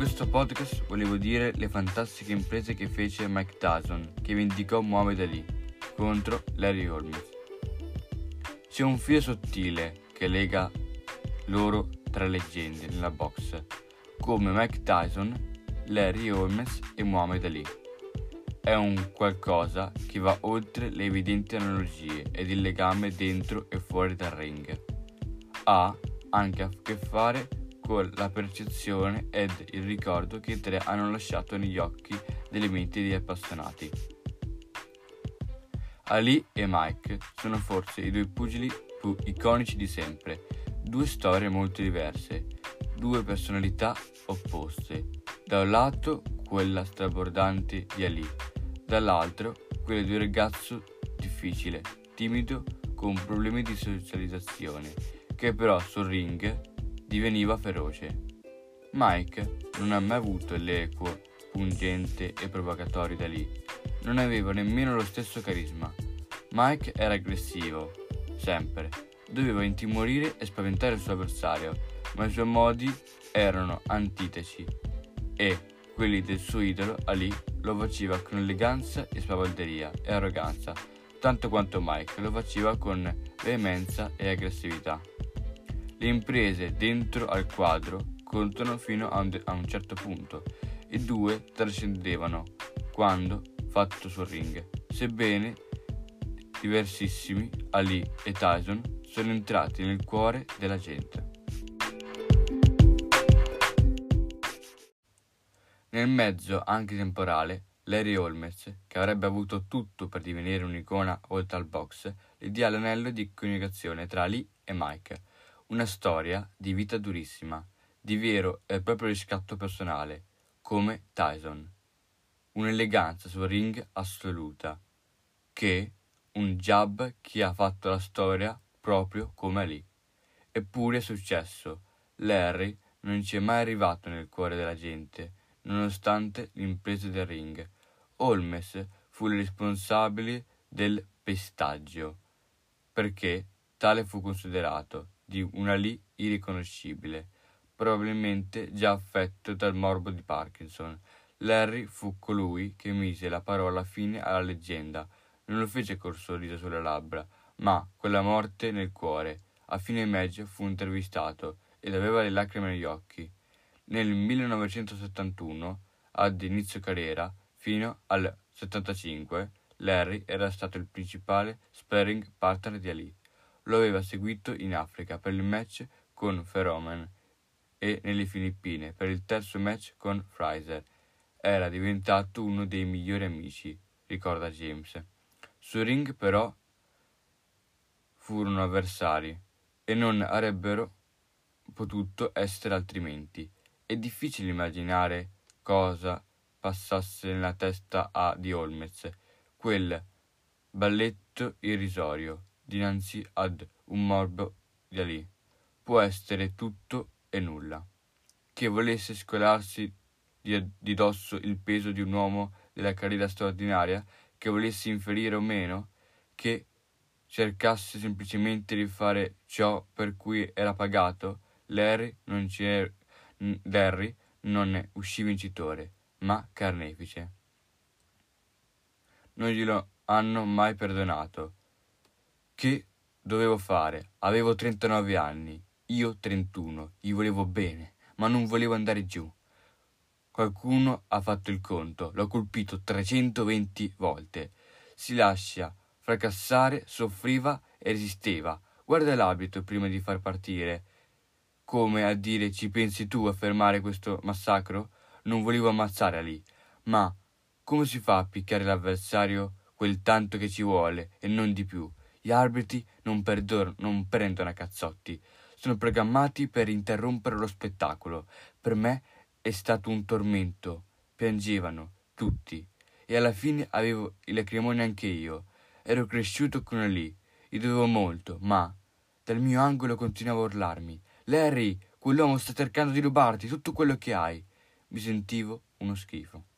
questo podcast volevo dire le fantastiche imprese che fece Mike Tyson, che vendicò Muhammad Ali contro Larry Holmes. C'è un filo sottile che lega loro tra leggende nella box, come Mike Tyson, Larry Holmes e Muhammad Ali. È un qualcosa che va oltre le evidenti analogie ed il legame dentro e fuori dal ring. Ha anche a che fare con la percezione ed il ricordo che i tre hanno lasciato negli occhi delle menti degli appassionati. Ali e Mike sono forse i due pugili più iconici di sempre, due storie molto diverse, due personalità opposte. Da un lato quella strabordante di Ali, dall'altro quella di un ragazzo difficile, timido, con problemi di socializzazione, che però sul ring diveniva feroce. Mike non ha mai avuto l'equo pungente e provocatorio da lì. Non aveva nemmeno lo stesso carisma. Mike era aggressivo, sempre. Doveva intimorire e spaventare il suo avversario, ma i suoi modi erano antiteci e quelli del suo idolo Ali lo faceva con eleganza e spavalderia e arroganza, tanto quanto Mike lo faceva con veemenza e aggressività. Le imprese dentro al quadro contano fino a un, de- a un certo punto e due trascendevano quando fatto sul ring, sebbene diversissimi, Ali e Tyson sono entrati nel cuore della gente. Nel mezzo, anche temporale, Larry Holmes, che avrebbe avuto tutto per divenire un'icona oltre al box, gli dia l'anello di comunicazione tra Ali e Mike. Una storia di vita durissima, di vero e proprio riscatto personale, come Tyson. Un'eleganza sul ring assoluta, che un jab che ha fatto la storia proprio come Ali. Eppure è successo. Larry non ci è mai arrivato nel cuore della gente, nonostante l'impresa del ring. Holmes fu il responsabile del pestaggio, perché tale fu considerato di una lì irriconoscibile, probabilmente già affetto dal morbo di Parkinson. Larry fu colui che mise la parola fine alla leggenda, non lo fece col sorriso sulle labbra, ma con la morte nel cuore. A fine match fu intervistato ed aveva le lacrime negli occhi. Nel 1971, ad inizio carriera, fino al 75, Larry era stato il principale sparring partner di Ali. Lo aveva seguito in Africa per il match con Feroman e nelle Filippine per il terzo match con Fraser. Era diventato uno dei migliori amici, ricorda James. Sul ring però furono avversari e non avrebbero potuto essere altrimenti. È difficile immaginare cosa passasse nella testa a di Holmes, quel balletto irrisorio dinanzi ad un morbo di Ali. Può essere tutto e nulla. Che volesse scolarsi di, di dosso il peso di un uomo della carriera straordinaria, che volesse inferire o meno, che cercasse semplicemente di fare ciò per cui era pagato, Larry non, Larry non ne uscì vincitore, ma carnefice. Non glielo hanno mai perdonato. Che dovevo fare? Avevo 39 anni, io 31, gli volevo bene, ma non volevo andare giù. Qualcuno ha fatto il conto, l'ho colpito 320 volte. Si lascia fracassare, soffriva e resisteva. Guarda l'abito prima di far partire. Come a dire ci pensi tu a fermare questo massacro? Non volevo ammazzare Ali, ma come si fa a picchiare l'avversario quel tanto che ci vuole e non di più? Gli arbitri non, perdon- non prendono a cazzotti, sono programmati per interrompere lo spettacolo. Per me è stato un tormento. Piangevano tutti e alla fine avevo i lacrimoni anche io. Ero cresciuto con lì, gli dovevo molto, ma dal mio angolo continuavo a urlarmi. Larry, quell'uomo sta cercando di rubarti tutto quello che hai. Mi sentivo uno schifo.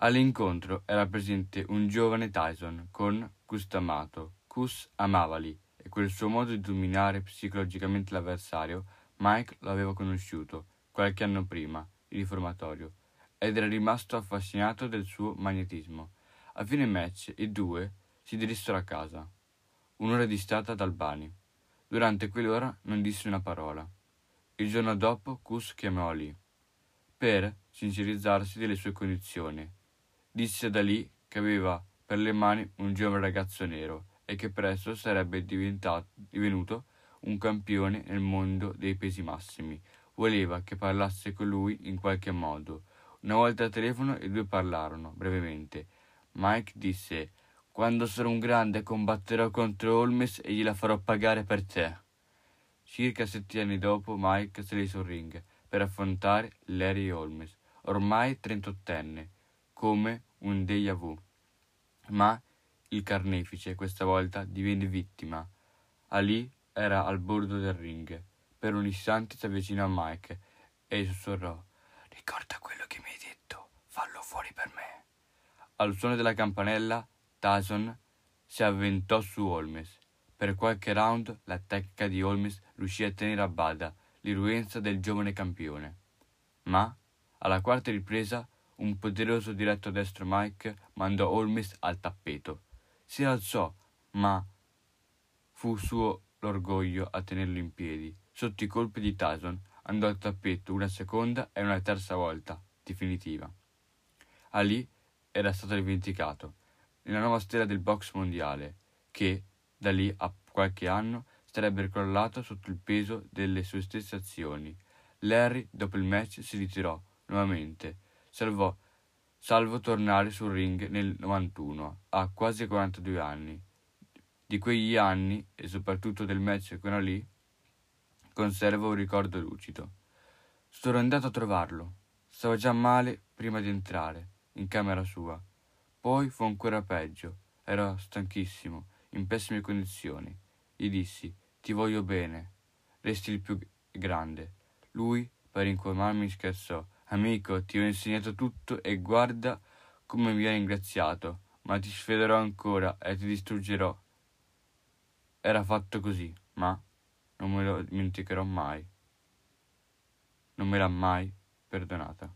All'incontro era presente un giovane Tyson con Cus Amato. Cus amava lì e quel suo modo di dominare psicologicamente l'avversario, Mike l'aveva conosciuto qualche anno prima, il riformatorio, ed era rimasto affascinato del suo magnetismo. A fine match i due si dirissero a casa, un'ora distata dal Bani. Durante quell'ora non disse una parola. Il giorno dopo Kus chiamò lì per sincerizzarsi delle sue condizioni. Disse da lì che aveva per le mani un giovane ragazzo nero e che presto sarebbe divenuto un campione nel mondo dei pesi massimi. Voleva che parlasse con lui in qualche modo. Una volta al telefono i due parlarono brevemente. Mike disse quando sarò un grande combatterò contro Holmes e gliela farò pagare per te. Circa sette anni dopo Mike salì sul ring per affrontare Larry Holmes, ormai trentottenne, come un déjà vu. Ma il carnefice questa volta divenne vittima. Ali era al bordo del ring. Per un istante si avvicinò a Mike e sussurrò Ricorda quello che mi hai detto, fallo fuori per me. Al suono della campanella Tyson si avventò su Holmes. Per qualche round la tecnica di Holmes riuscì a tenere a bada l'irruenza del giovane campione. Ma, alla quarta ripresa, un poderoso diretto destro Mike mandò Holmes al tappeto. Si alzò, ma fu suo l'orgoglio a tenerlo in piedi. Sotto i colpi di Tyson andò al tappeto una seconda e una terza volta, definitiva. Ali era stato dimenticato nella nuova stella del box mondiale, che, da lì a qualche anno, sarebbe crollato sotto il peso delle sue stesse azioni. Larry, dopo il match, si ritirò nuovamente, salvò, salvo tornare sul ring nel 91, a quasi 42 anni. Di quegli anni, e soprattutto del match con Ali, conservo un ricordo lucido. Sono andato a trovarlo. Stava già male prima di entrare in camera sua. Poi fu ancora peggio. Era stanchissimo, in pessime condizioni. Gli dissi: Ti voglio bene. Resti il più grande. Lui, per incolmarmi, scherzò: Amico, ti ho insegnato tutto e guarda come mi hai ringraziato. Ma ti sfiderò ancora e ti distruggerò. Era fatto così, ma non me lo dimenticherò mai. Non me l'ha mai perdonata.